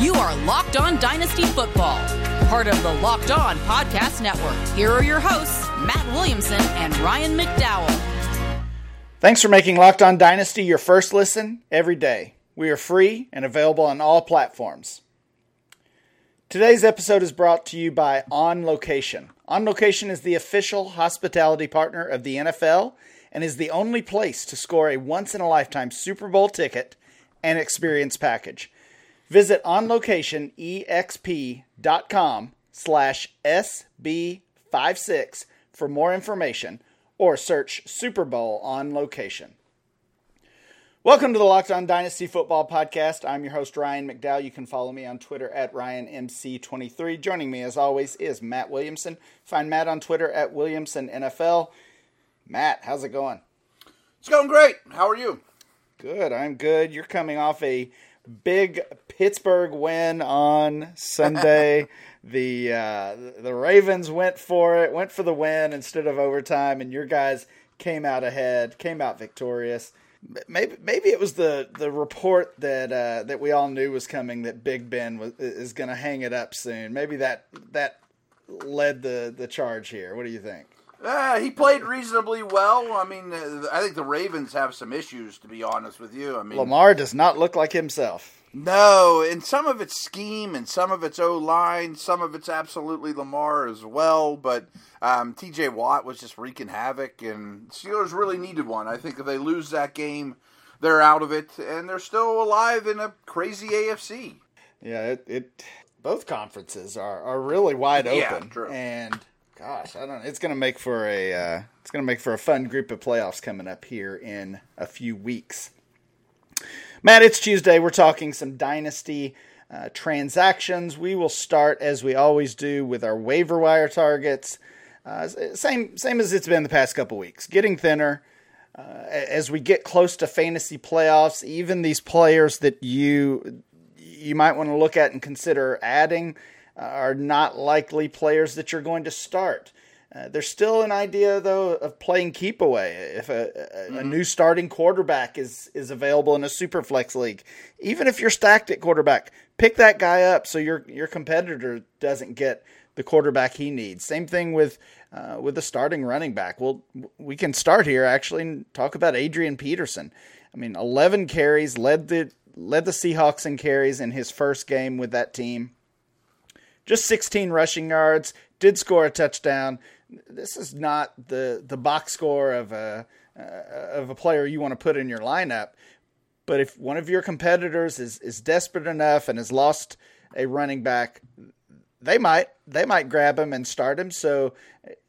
You are Locked On Dynasty Football, part of the Locked On Podcast Network. Here are your hosts, Matt Williamson and Ryan McDowell. Thanks for making Locked On Dynasty your first listen every day. We are free and available on all platforms. Today's episode is brought to you by On Location. On Location is the official hospitality partner of the NFL and is the only place to score a once in a lifetime Super Bowl ticket and experience package. Visit onlocationexp.com slash SB56 for more information or search Super Bowl on location. Welcome to the Locked On Dynasty Football Podcast. I'm your host, Ryan McDowell. You can follow me on Twitter at RyanMC23. Joining me, as always, is Matt Williamson. Find Matt on Twitter at WilliamsonNFL. Matt, how's it going? It's going great. How are you? Good. I'm good. You're coming off a big Pittsburgh win on Sunday. the uh, the Ravens went for it, went for the win instead of overtime, and your guys came out ahead, came out victorious. Maybe maybe it was the, the report that uh, that we all knew was coming that Big Ben was is going to hang it up soon. Maybe that that led the the charge here. What do you think? Uh, he played reasonably well. I mean, uh, I think the Ravens have some issues, to be honest with you. I mean, Lamar does not look like himself. No, and some of it's scheme, and some of it's O line, some of it's absolutely Lamar as well. But um, T.J. Watt was just wreaking havoc, and Steelers really needed one. I think if they lose that game, they're out of it, and they're still alive in a crazy AFC. Yeah, it, it both conferences are, are really wide open, yeah, true. and gosh, I don't. It's to make for a uh, it's to make for a fun group of playoffs coming up here in a few weeks. Matt, it's Tuesday. We're talking some dynasty uh, transactions. We will start as we always do with our waiver wire targets. Uh, same same as it's been the past couple weeks. Getting thinner. Uh, as we get close to fantasy playoffs, even these players that you you might want to look at and consider adding are not likely players that you're going to start. Uh, there's still an idea, though, of playing keep away. If a, a, mm-hmm. a, new starting quarterback is is available in a super flex league, even if you're stacked at quarterback, pick that guy up so your your competitor doesn't get the quarterback he needs. Same thing with uh, with the starting running back. Well, we can start here actually and talk about Adrian Peterson. I mean, 11 carries led the led the Seahawks in carries in his first game with that team. Just 16 rushing yards, did score a touchdown this is not the the box score of a uh, of a player you want to put in your lineup. But if one of your competitors is is desperate enough and has lost a running back, they might they might grab him and start him. So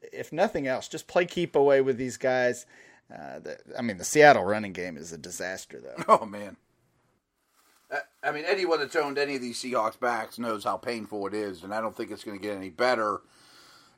if nothing else, just play keep away with these guys. Uh, the, I mean, the Seattle running game is a disaster, though. Oh man. I mean, anyone that's owned any of these Seahawks backs knows how painful it is, and I don't think it's going to get any better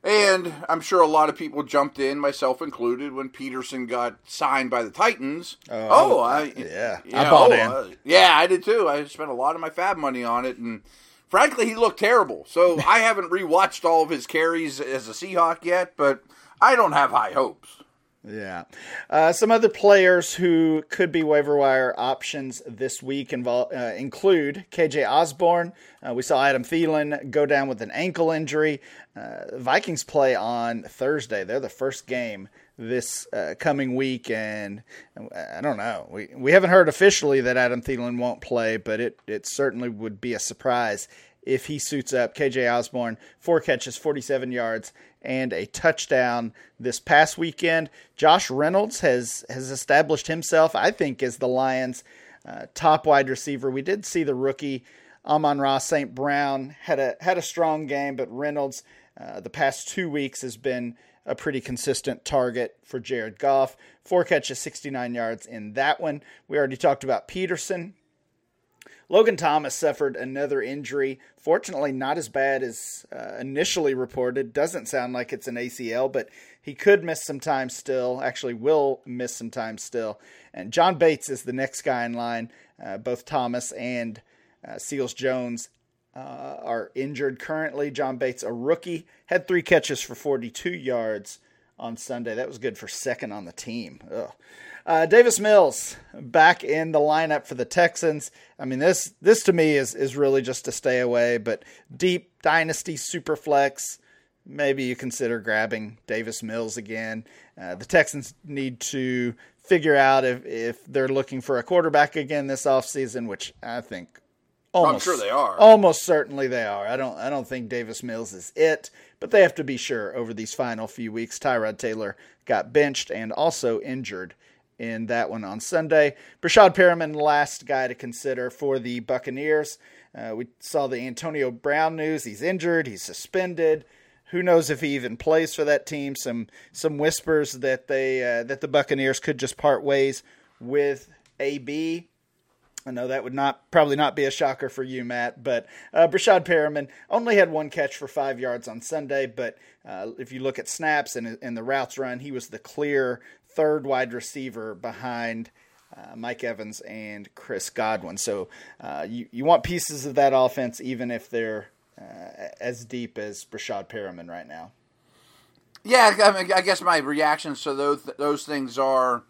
and I'm sure a lot of people jumped in, myself included, when Peterson got signed by the Titans. Uh, oh, I yeah, I know, bought in. Uh, yeah, I did too. I spent a lot of my FAAB money on it, and frankly, he looked terrible. So I haven't rewatched all of his carries as a Seahawk yet, but I don't have high hopes. Yeah. Uh, some other players who could be waiver wire options this week involve, uh, include KJ Osborn. Uh, we saw Adam Thielen go down with an ankle injury. Uh, Vikings play on Thursday. They're the first game this uh, coming week, and I don't know. We we haven't heard officially that Adam Thielen won't play, but it it certainly would be a surprise if he suits up. KJ Osborn, four catches, 47 yards, and a touchdown this past weekend. Josh Reynolds has has established himself, I think, as the Lions' uh, top wide receiver. We did see the rookie Amon-Ra St. Brown had a had a strong game, but Reynolds uh, the past two weeks has been a pretty consistent target for Jared Goff. Four catches, 69 yards in that one. We already talked about Peterson. Logan Thomas suffered another injury. Fortunately, not as bad as uh, initially reported. Doesn't sound like it's an ACL, but he could miss some time still. Actually, will miss some time still. And John Bates is the next guy in line. Uh, both Thomas and uh, Seals Jones uh, are injured currently. John Bates, a rookie, had three catches for 42 yards on Sunday. That was good for second on the team. Ugh. Uh, Davis Mills back in the lineup for the Texans. I mean, this this to me is is really just a stay away, but deep dynasty super flex. Maybe you consider grabbing Davis Mills again. Uh, the Texans need to figure out if, if they're looking for a quarterback again this offseason, which I think Almost, I'm sure they are. Almost certainly they are. I don't I don't think Davis Mills is it, but they have to be sure over these final few weeks. Tyrod Taylor got benched and also injured in that one on Sunday. Breshad Perriman, last guy to consider for the Buccaneers. Uh, we saw the Antonio Brown news. He's injured. He's suspended. Who knows if he even plays for that team? Some some whispers that they uh, that the Buccaneers could just part ways with AB. I know that would not probably not be a shocker for you, Matt, but uh, Breshad Perriman only had one catch for five yards on Sunday. But uh, if you look at snaps and, and the routes run, he was the clear third wide receiver behind uh, Mike Evans and Chris Godwin. So uh, you you want pieces of that offense, even if they're uh, as deep as Breshad Perriman right now. Yeah, I, mean, I guess my reactions to those those things are.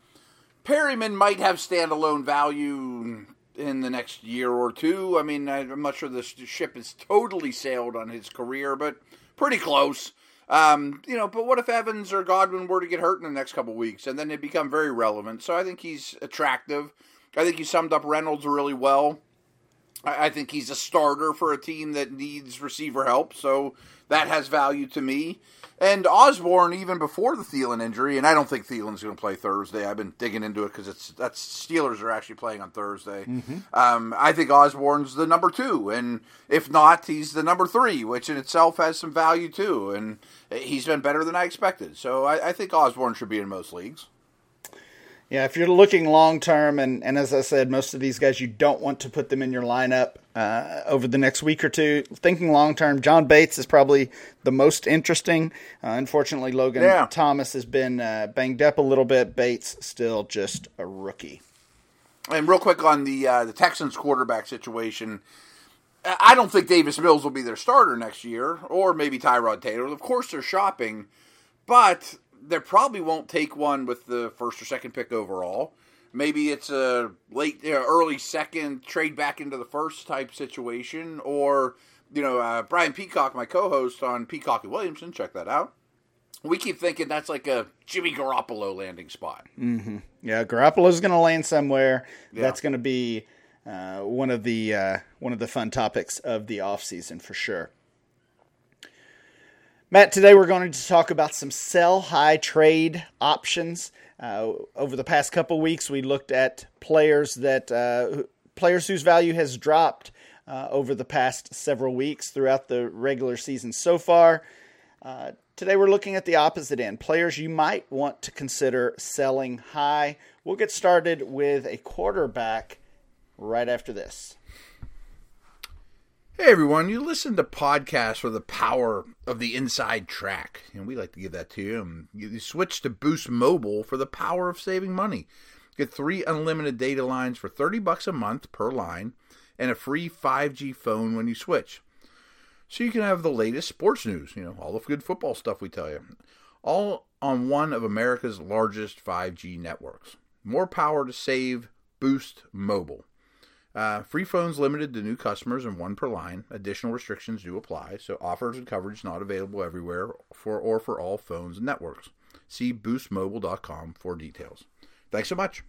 Perriman might have standalone value in the next year or two. I mean, I'm not sure the ship is totally sailed on his career, but pretty close. Um, you know, but what if Evans or Godwin were to get hurt in the next couple weeks, and then they become very relevant? So I think he's attractive. I think he summed up Reynolds really well. I, I think he's a starter for a team that needs receiver help, so that has value to me. And Osborn, even before the Thielen injury, and I don't think Thielen's going to play Thursday. I've been digging into it because it's that's Steelers are actually playing on Thursday. Mm-hmm. Um, I think Osborn's the number two, and if not, he's the number three, which in itself has some value too. And he's been better than I expected. So I, I think Osborne should be in most leagues. Yeah, if you're looking long term, and, and as I said, most of these guys, you don't want to put them in your lineup uh, over the next week or two. Thinking long term, John Bates is probably the most interesting. Uh, unfortunately, Logan yeah. Thomas has been uh, banged up a little bit. Bates still just a rookie. And real quick on the uh, the Texans quarterback situation, I don't think Davis Mills will be their starter next year, or maybe Tyrod Taylor. Of course, they're shopping, but they probably won't take one with the first or second pick overall. Maybe it's a late, you know, early second trade back into the first type situation, or you know, uh, Brian Peacock, my co-host on Peacock and Williamson, check that out. We keep thinking that's like a Jimmy Garoppolo landing spot. Mm-hmm. Yeah, Garoppolo's going to land somewhere. Yeah. That's going to be uh, one of the uh, one of the fun topics of the off season for sure. Matt, today we're going to talk about some sell high trade options. Uh, over the past couple weeks, we looked at players that uh, players whose value has dropped uh, over the past several weeks throughout the regular season so far. Uh, today we're looking at the opposite end, players you might want to consider selling high. We'll get started with a quarterback right after this. Hey everyone, you listen to podcasts for the power of the inside track, and we like to give that to you. You switch to Boost Mobile for the power of saving money. Get three unlimited data lines for 30 bucks a month per line and a free 5G phone when you switch. So you can have the latest sports news, you know, all the good football stuff we tell you, all on one of America's largest 5G networks. More power to save Boost Mobile. Uh, free phones limited to new customers and one per line. Additional restrictions do apply, so offers and coverage not available everywhere for or for all phones and networks. See boostmobile.com for details. Thanks so much.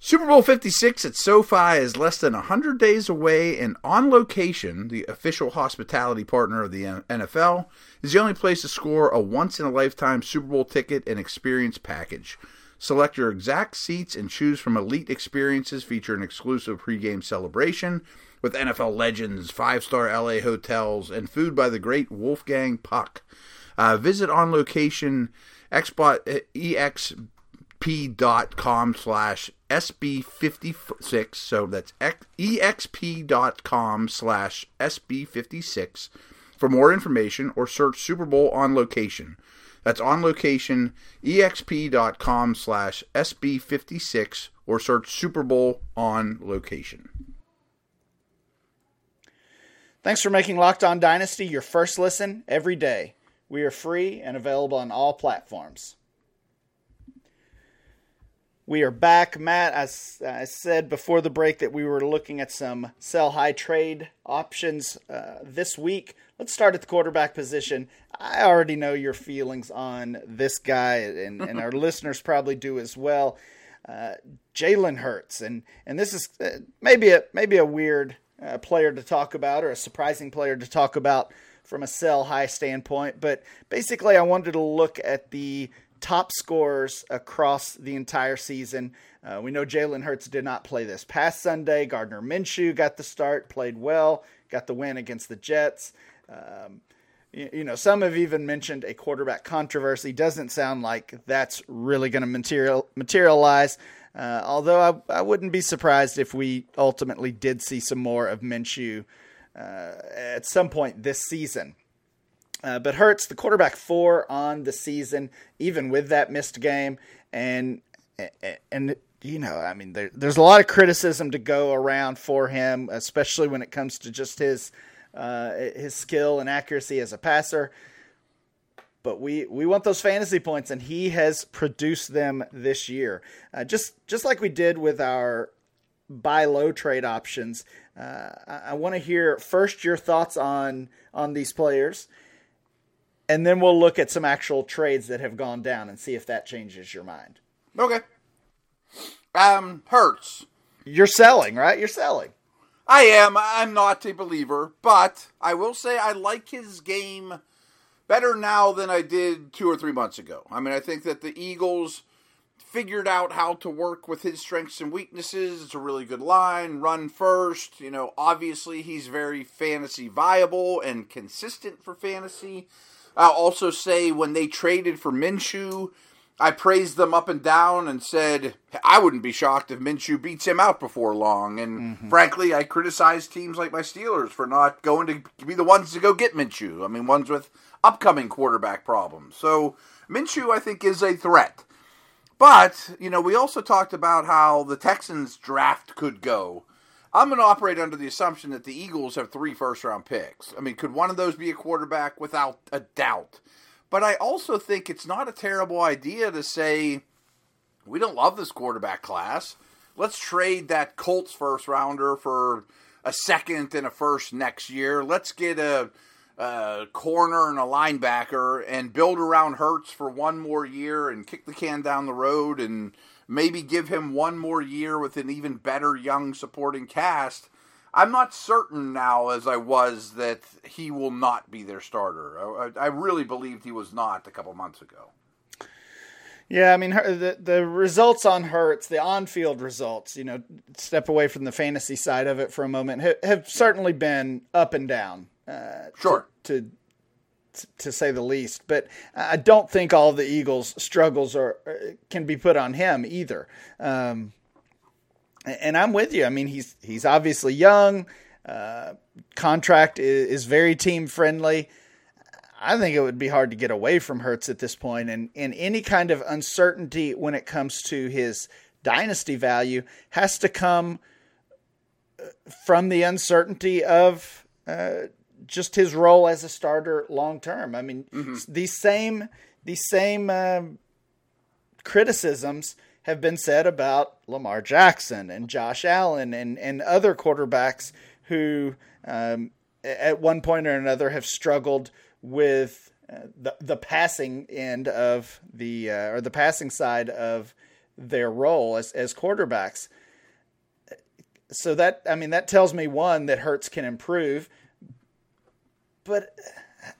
Super Bowl 56 at SoFi is less than 100 days away, and On Location, the official hospitality partner of the NFL, is the only place to score a once in a lifetime Super Bowl ticket and experience package. Select your exact seats and choose from elite experiences feature an exclusive pregame celebration with NFL legends, five star LA hotels, and food by the great Wolfgang Puck. Uh, visit on location exp.com slash SB56. So that's exp.com slash SB56 for more information or search Super Bowl on location. That's on location, exp.com slash SB56, or search Super Bowl on location. Thanks for making Locked On Dynasty your first listen every day. We are free and available on all platforms. We are back, Matt. As I said before the break that we were looking at some sell high trade options uh, this week. Let's start at the quarterback position. I already know your feelings on this guy, and, and our listeners probably do as well. Uh, Jalen Hurts, and and this is uh, maybe a maybe a weird uh, player to talk about or a surprising player to talk about from a sell high standpoint, but basically I wanted to look at the top scorers across the entire season. Uh, we know Jalen Hurts did not play this past Sunday. Gardner Minshew got the start, played well, got the win against the Jets. Um, you, know, some have even mentioned a quarterback controversy. Doesn't sound like that's really going to material materialize. Uh, although I, I wouldn't be surprised if we ultimately did see some more of Minshew uh, at some point this season. Uh, but Hurts, the quarterback four on the season, even with that missed game, and and you know, I mean, there, there's a lot of criticism to go around for him, especially when it comes to just his uh, his skill and accuracy as a passer. But we, we want those fantasy points, and he has produced them this year. Uh, just just like we did with our buy low trade options. Uh, I, I want to hear first your thoughts on on these players, and then we'll look at some actual trades that have gone down and see if that changes your mind. Okay. Um, Hurts. You're selling, right? You're selling. I am. I'm not a believer, but I will say I like his game better now than I did two or three months ago. I mean, I think that the Eagles figured out how to work with his strengths and weaknesses. It's a really good line. Run first. You know, obviously he's very fantasy viable and consistent for fantasy. I'll also say when they traded for Minshew, I praised them up and down and said I wouldn't be shocked if Minshew beats him out before long. And mm-hmm. frankly, I criticized teams like my Steelers for not going to be the ones to go get Minshew. I mean, ones with upcoming quarterback problems. So Minshew, I think, is a threat. But, you know, we also talked about how the Texans draft could go. I'm going to operate under the assumption that the Eagles have three first round picks. I mean, could one of those be a quarterback? Without a doubt. But I also think it's not a terrible idea to say, we don't love this quarterback class. Let's trade that Colts first rounder for a second and a first next year. Let's get a, a corner and a linebacker and build around Hurts for one more year and kick the can down the road and maybe give him one more year with an even better young supporting cast I'm not certain now as I was that he will not be their starter. I, I really believed he was not a couple months ago. Yeah, I mean the the results on Hurts, the on-field results, you know, step away from the fantasy side of it for a moment, have, have certainly been up and down. Uh, sure. To, to, to say the least, but I don't think all the Eagles' struggles are can be put on him either. Um, and I'm with you. I mean, he's he's obviously young. Uh, contract is, is, very team friendly. I think it would be hard to get away from Hurts at this point, and and any kind of uncertainty when it comes to his dynasty value has to come uh, from the uncertainty of uh, just his role as a starter long term. I mean, mm-hmm. these same these same uh, criticisms have been said about Lamar Jackson and Josh Allen and, and other quarterbacks who, um, at one point or another, have struggled with uh, the the passing end of the uh, or the passing side of their role as as quarterbacks. So that I mean that tells me one that Hurts can improve, but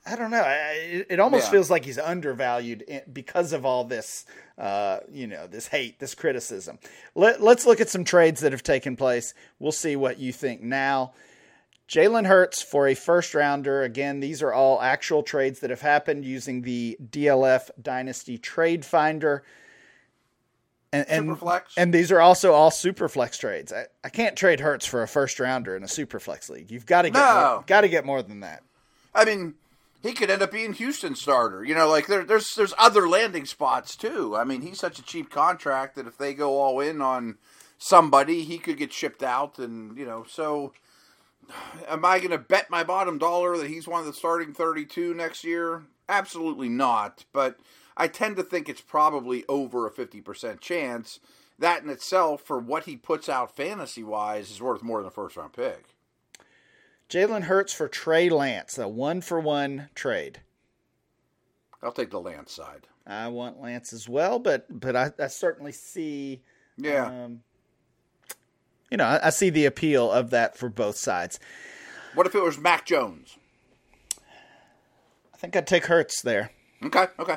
I don't know. I, it almost yeah. feels like he's undervalued because of all this, uh, you know, this hate, this criticism. Let, let's look at some trades that have taken place. We'll see what you think now. Jalen Hurts for a first rounder. Again, these are all actual trades that have happened using the DLF Dynasty Trade Finder. And, and, and, these are also all superflex trades. I, I can't trade Hurts for a first rounder in a superflex league. You've got to get no. got to get more than that. I mean, he could end up being Houston starter. You know, like there, there's there's other landing spots too. I mean, he's such a cheap contract that if they go all in on somebody, he could get shipped out, and you know, so. Am I going to bet my bottom dollar that he's one of the starting 32 next year? Absolutely not. But I tend to think it's probably over a 50% chance. that in itself, for what he puts out fantasy wise, is worth more than a first round pick. Jalen Hurts for Trey Lance, a one for one trade. I'll take the Lance side. I want Lance as well, but but I, I certainly see. Yeah. Um, you know, I, I see the appeal of that for both sides. What if it was Mac Jones? I think I'd take Hurts there. Okay, okay.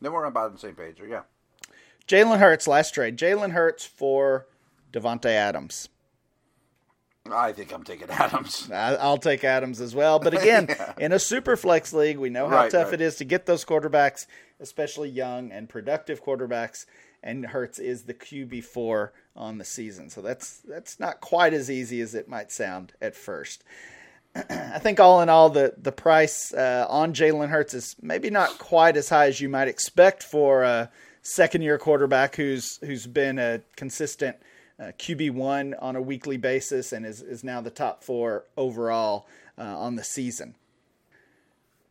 Then we're about on the same page. Yeah. Jalen Hurts, last trade. Jalen Hurts for Davante Adams. I think I'm taking Adams. I, will take Adams as well. But again, yeah. in a super flex league, we know how right, tough right. it is to get those quarterbacks, especially young and productive quarterbacks. And Hurts is the QB four on the season, so that's that's not quite as easy as it might sound at first. I think all in all, the the price uh, on Jalen Hurts is maybe not quite as high as you might expect for a second year quarterback who's who's been a consistent uh, QB one on a weekly basis and is is now the top four overall uh, on the season.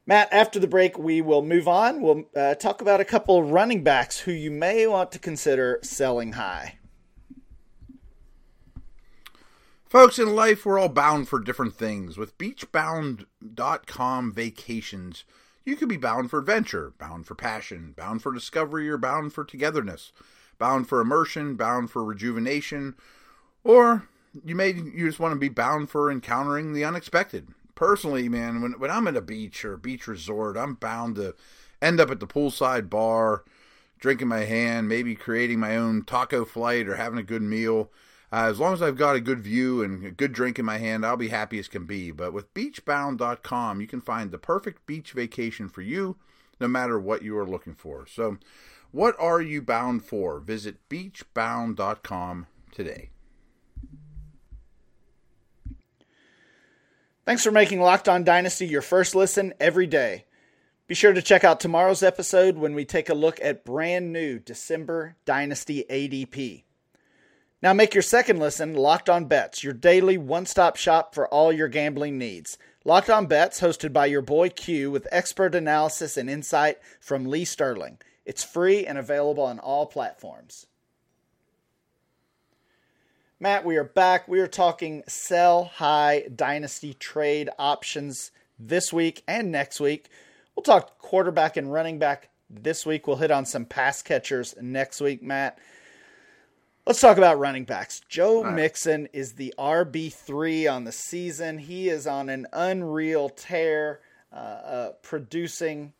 Matt, after the break, we will move on. We'll uh, talk about a couple of running backs who you may want to consider selling high. Folks, in life, we're all bound for different things. With beachbound.com vacations, you could be bound for adventure, bound for passion, bound for discovery, or bound for togetherness, bound for immersion, bound for rejuvenation, or you may you just want to be bound for encountering the unexpected. Personally, man, when when I'm at a beach or a beach resort, I'm bound to end up at the poolside bar, drinking my hand, maybe creating my own taco flight or having a good meal. Uh, as long as I've got a good view and a good drink in my hand, I'll be happy as can be. But with beachbound.com, you can find the perfect beach vacation for you no matter what you are looking for. So, what are you bound for? Visit beachbound.com today. Thanks for making Locked On Dynasty your first listen every day. Be sure to check out tomorrow's episode when we take a look at brand new December Dynasty ADP. Now make your second listen Locked On Bets, your daily one stop shop for all your gambling needs. Locked On Bets, hosted by your boy Q, with expert analysis and insight from Lee Sterling. It's free and available on all platforms. Matt, we are back. We are talking sell high dynasty trade options this week and next week. We'll talk quarterback and running back this week. We'll hit on some pass catchers next week, Matt. Let's talk about running backs. Joe right. Mixon is the RB3 on the season. He is on an unreal tear, uh, uh, producing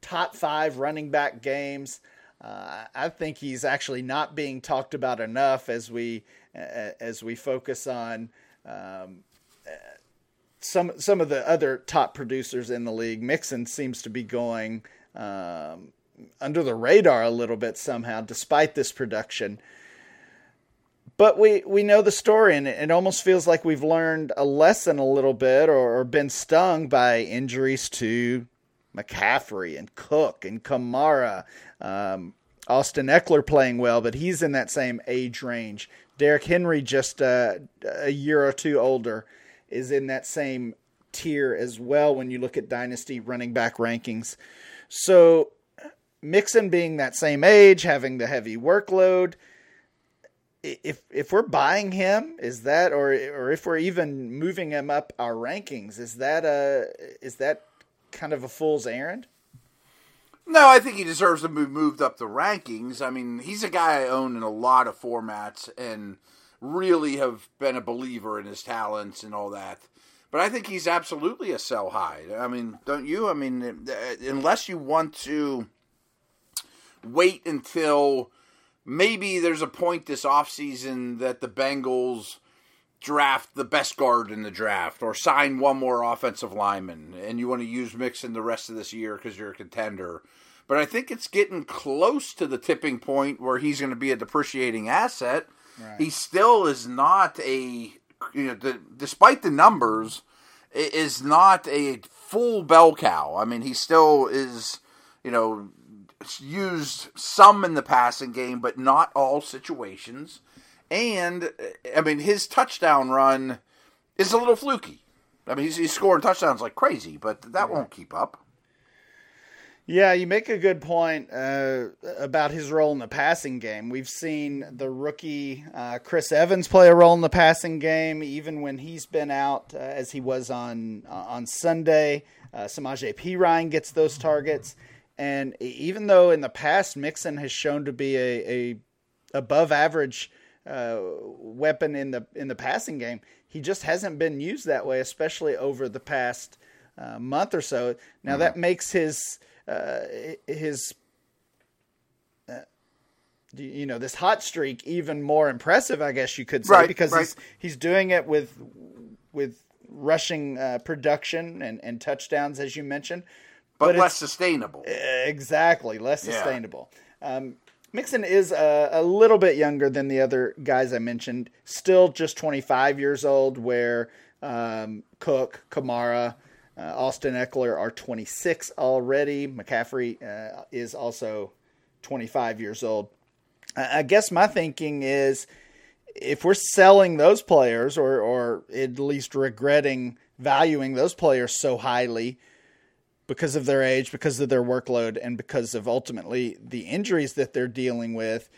top five running back games. Uh, I think he's actually not being talked about enough as we as we focus on um, some some of the other top producers in the league. Mixon seems to be going um, under the radar a little bit somehow, despite this production. But we, we know the story, and it, almost feels like we've learned a lesson a little bit or, or been stung by injuries to McCaffrey and Cook and Kamara. Um, Austin Ekeler playing well, but he's in that same age range. Derrick Henry, just uh, a year or two older, is in that same tier as well when you look at dynasty running back rankings. So Mixon being that same age, having the heavy workload, if if we're buying him, is that or or if we're even moving him up our rankings, is that a is that kind of a fool's errand? No, I think he deserves to be moved up the rankings. I mean, he's a guy I own in a lot of formats and really have been a believer in his talents and all that. But I think he's absolutely a sell high. I mean, don't you? I mean, unless you want to wait until maybe there's a point this offseason that the Bengals draft the best guard in the draft or sign one more offensive lineman and you want to use Mixon the rest of this year because you're a contender. But I think it's getting close to the tipping point where he's going to be a depreciating asset. Right. He still is not a, you know, the, despite the numbers, is not a full bell cow. I mean, he still is, you know, used some in the passing game, but not all situations. And I mean, his touchdown run is a little fluky. I mean, he's, he's scoring touchdowns like crazy, but that won't keep up. Yeah, you make a good point uh, about his role in the passing game. We've seen the rookie uh, Chris Evans play a role in the passing game, even when he's been out, uh, as he was on uh, on Sunday. Uh, Samaje Perine gets those targets, and even though in the past Mixon has shown to be a, a above average uh, weapon in the in the passing game, he just hasn't been used that way, especially over the past month or so. Now mm-hmm. that makes his uh, his uh, you know this hot streak even more impressive, I guess you could say, right, because right. he's he's doing it with with rushing uh, production and, and touchdowns, as you mentioned, but, but less sustainable. Exactly, less yeah. sustainable. Um, Mixon is a, a, little bit younger than the other guys I mentioned. Still just 25 years old, where um, Cook, Kamara, uh, Austin Ekeler are 26 already. McCaffrey uh, is also 25 years old. I guess my thinking is if we're selling those players or, or at least regretting valuing those players so highly because of their age, because of their workload, and because of ultimately the injuries that they're dealing with,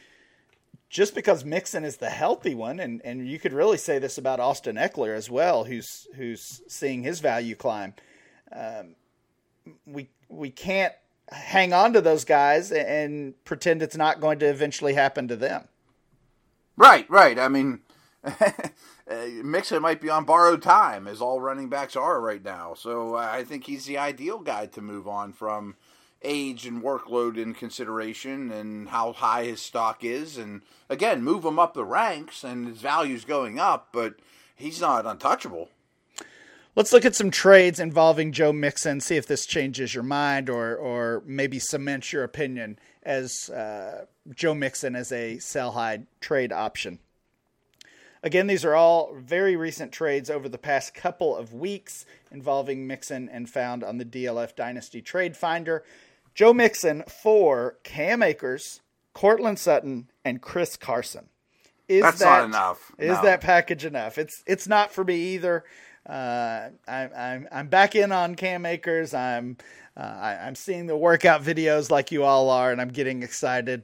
just because Mixon is the healthy one, and, and you could really say this about Austin Ekeler as well, who's who's seeing his value climb um, we we can't hang on to those guys and pretend it's not going to eventually happen to them. Right, right. I mean, Mixon might be on borrowed time, as all running backs are right now. So I think he's the ideal guy to move on from age and workload in consideration and how high his stock is. And again, move him up the ranks and his value's going up, but he's not untouchable. Let's look at some trades involving Joe Mixon, see if this changes your mind or, or maybe cements your opinion as uh, Joe Mixon as a sell high trade option. Again, these are all very recent trades over the past couple of weeks involving Mixon and found on the DLF Dynasty Trade Finder. Joe Mixon for Cam Akers, Courtland Sutton, and Chris Carson. Is That's that, not enough. Is no. that package enough? It's it's not for me either. Uh, I, I'm I'm back in on Cam Akers. I'm uh, I, am seeing the workout videos like you all are, and I'm getting excited.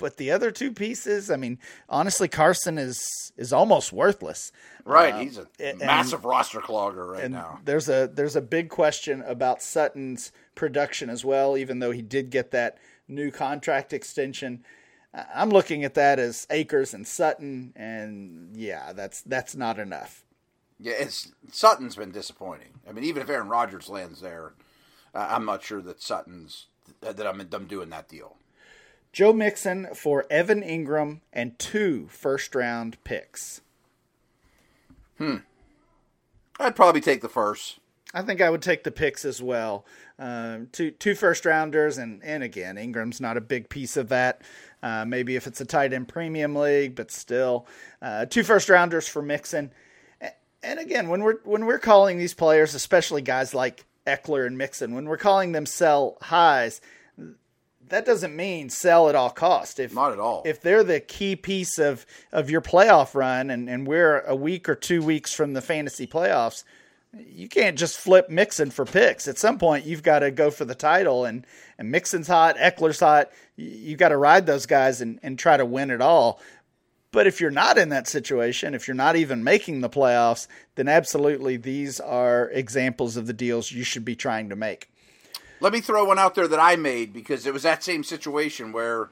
But the other two pieces, I mean, honestly, Carson is is almost worthless. Right, uh, he's a and, massive roster clogger right now. There's a there's a big question about Sutton's production as well, even though he did get that new contract extension. I'm looking at that as Akers and Sutton, and yeah, that's that's not enough. Yeah, it's Sutton's been disappointing. I mean, even if Aaron Rodgers lands there, uh, I'm not sure that Sutton's that I'm, I'm doing that deal. Joe Mixon for Evan Engram and two first round picks. Hmm. I'd probably take the first. I think I would take the picks as well. Um, two two first rounders, and and again, Engram's not a big piece of that. Uh, maybe if it's a tight end premium league, but still, uh, two first rounders for Mixon and again, when we're when we're calling these players, especially guys like Ekeler and Mixon, when we're calling them sell highs, that doesn't mean sell at all cost. If not at all, if they're the key piece of of your playoff run, and and we're a week or two weeks from the fantasy playoffs, you can't just flip Mixon for picks. At some point, you've got to go for the title, and and Mixon's hot, Ekeler's hot. You've got to ride those guys and and try to win it all. But if you're not in that situation, if you're not even making the playoffs, then absolutely these are examples of the deals you should be trying to make. Let me throw one out there that I made because it was that same situation where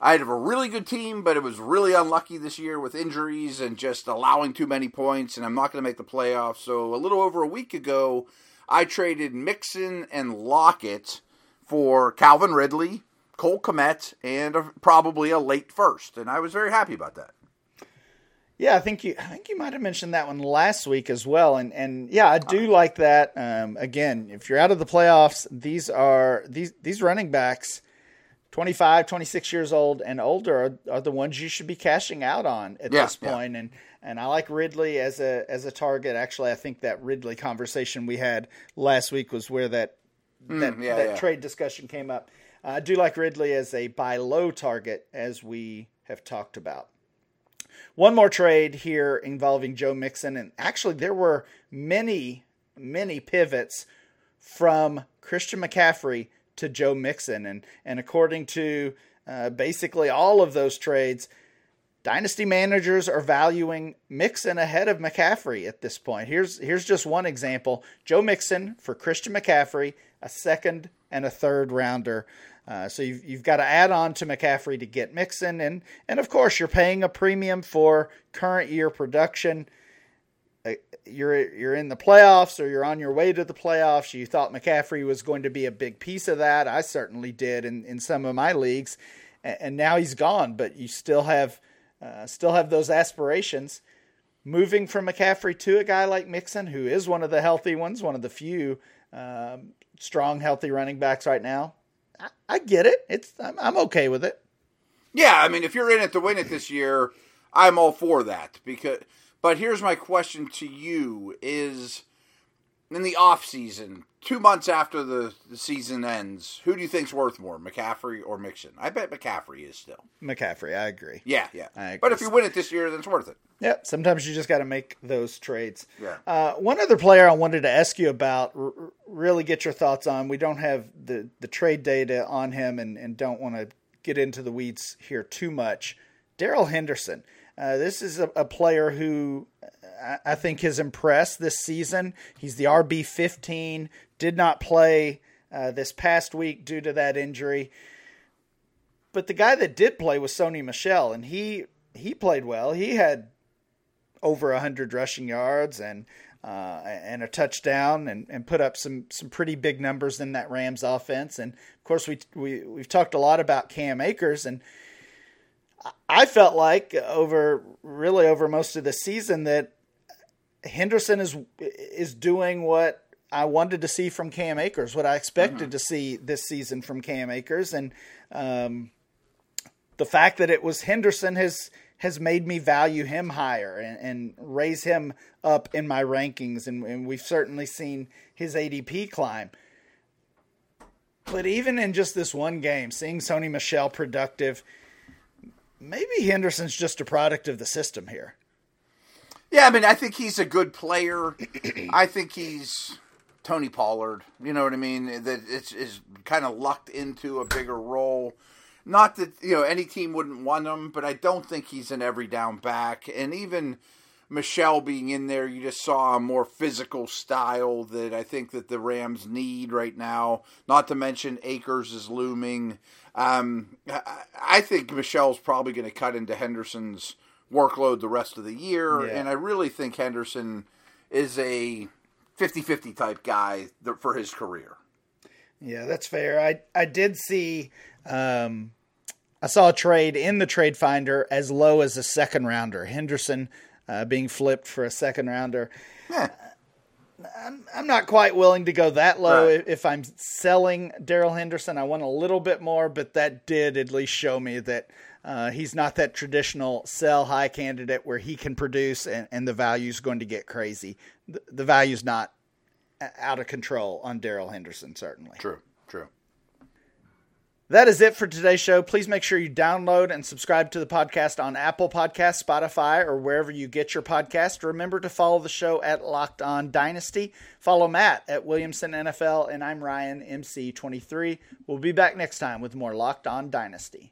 I had a really good team, but it was really unlucky this year with injuries and just allowing too many points, and I'm not going to make the playoffs. So a little over a week ago, I traded Mixon and Lockett for Calvin Ridley, Cole Kmet, and a, probably a late first, and I was very happy about that. Yeah, I think you I think you might have mentioned that one last week as well, and and yeah, I do like that. Um, again, if you're out of the playoffs, these are these these running backs, 25, 26 years old and older, are, are the ones you should be cashing out on at yeah, this point. Yeah. And and I like Ridley as a as a target. Actually, I think that Ridley conversation we had last week was where that mm, that, yeah, that trade discussion came up. I do like Ridley as a buy low target, as we have talked about. One more trade here involving Joe Mixon, and actually there were many, many pivots from Christian McCaffrey to Joe Mixon. And, and according to uh, basically all of those trades, dynasty managers are valuing Mixon ahead of McCaffrey at this point. Here's here's just one example: Joe Mixon for Christian McCaffrey, a second and a third rounder. Uh, so you've, you've got to add on to McCaffrey to get Mixon, and and of course you're paying a premium for current year production. Uh, you're you're in the playoffs or you're on your way to the playoffs. You thought McCaffrey was going to be a big piece of that. I certainly did in, in some of my leagues, and, and now he's gone. But you still have uh, still have those aspirations. Moving from McCaffrey to a guy like Mixon, who is one of the healthy ones, one of the few um, strong, healthy running backs right now. I, I get it. It's I'm, I'm okay with it. Yeah, I mean, if you're in it to win it this year, I'm all for that. Because, but here's my question to you: Is in the off season, two months after the, the season ends, who do you think's worth more, McCaffrey or Mixon? I bet McCaffrey is still. McCaffrey, I agree. Yeah, yeah. Agree. But if you win it this year, then it's worth it. Yeah. Sometimes you just got to make those trades. Yeah. Uh, one other player I wanted to ask you about, r- really get your thoughts on. We don't have the, the trade data on him and, and don't want to get into the weeds here too much. Darrell Henderson. Uh, this is a, a player who I, think has impressed this season. He's the RB 15, did not play uh, this past week due to that injury. But the guy that did play was Sony Michel, and he he played well. He had over 100 rushing yards and uh, and a touchdown and, and put up some some pretty big numbers in that Rams offense. And of course, we we we've talked a lot about Cam Akers, and I felt like over really over most of the season that Henderson is is doing what I wanted to see from Cam Akers, what I expected mm-hmm. to see this season from Cam Akers, and um, the fact that it was Henderson has has made me value him higher and, and raise him up in my rankings, and, and we've certainly seen his ADP climb. But even in just this one game, seeing Sony Michel productive, maybe Henderson's just a product of the system here. Yeah, I mean, I think he's a good player. I think he's Tony Pollard. You know what I mean? That it's is kind of lucked into a bigger role. Not that you know any team wouldn't want him, but I don't think he's an every down back. And even Michel being in there, you just saw a more physical style that I think that the Rams need right now. Not to mention Akers is looming. Um, I think Michel's probably going to cut into Henderson's workload the rest of the year. Yeah. And I really think Henderson is a 50 50 type guy for his career. Yeah, that's fair. I, I did see, um, I saw a trade in the trade finder as low as a second rounder. Henderson uh, being flipped for a second rounder. Yeah. I'm, I'm not quite willing to go that low. Right. If I'm selling Darrell Henderson, I want a little bit more, but that did at least show me that uh, he's not that traditional sell high candidate where he can produce and, and the value is going to get crazy. The, the value's not out of control on Darrell Henderson, certainly. True, true. That is it for today's show. Please make sure you download and subscribe to the podcast on Apple Podcasts, Spotify, or wherever you get your podcast. Remember to follow the show at Locked On Dynasty. Follow Matt at Williamson NFL, and I'm Ryan MC23. We'll be back next time with more Locked On Dynasty.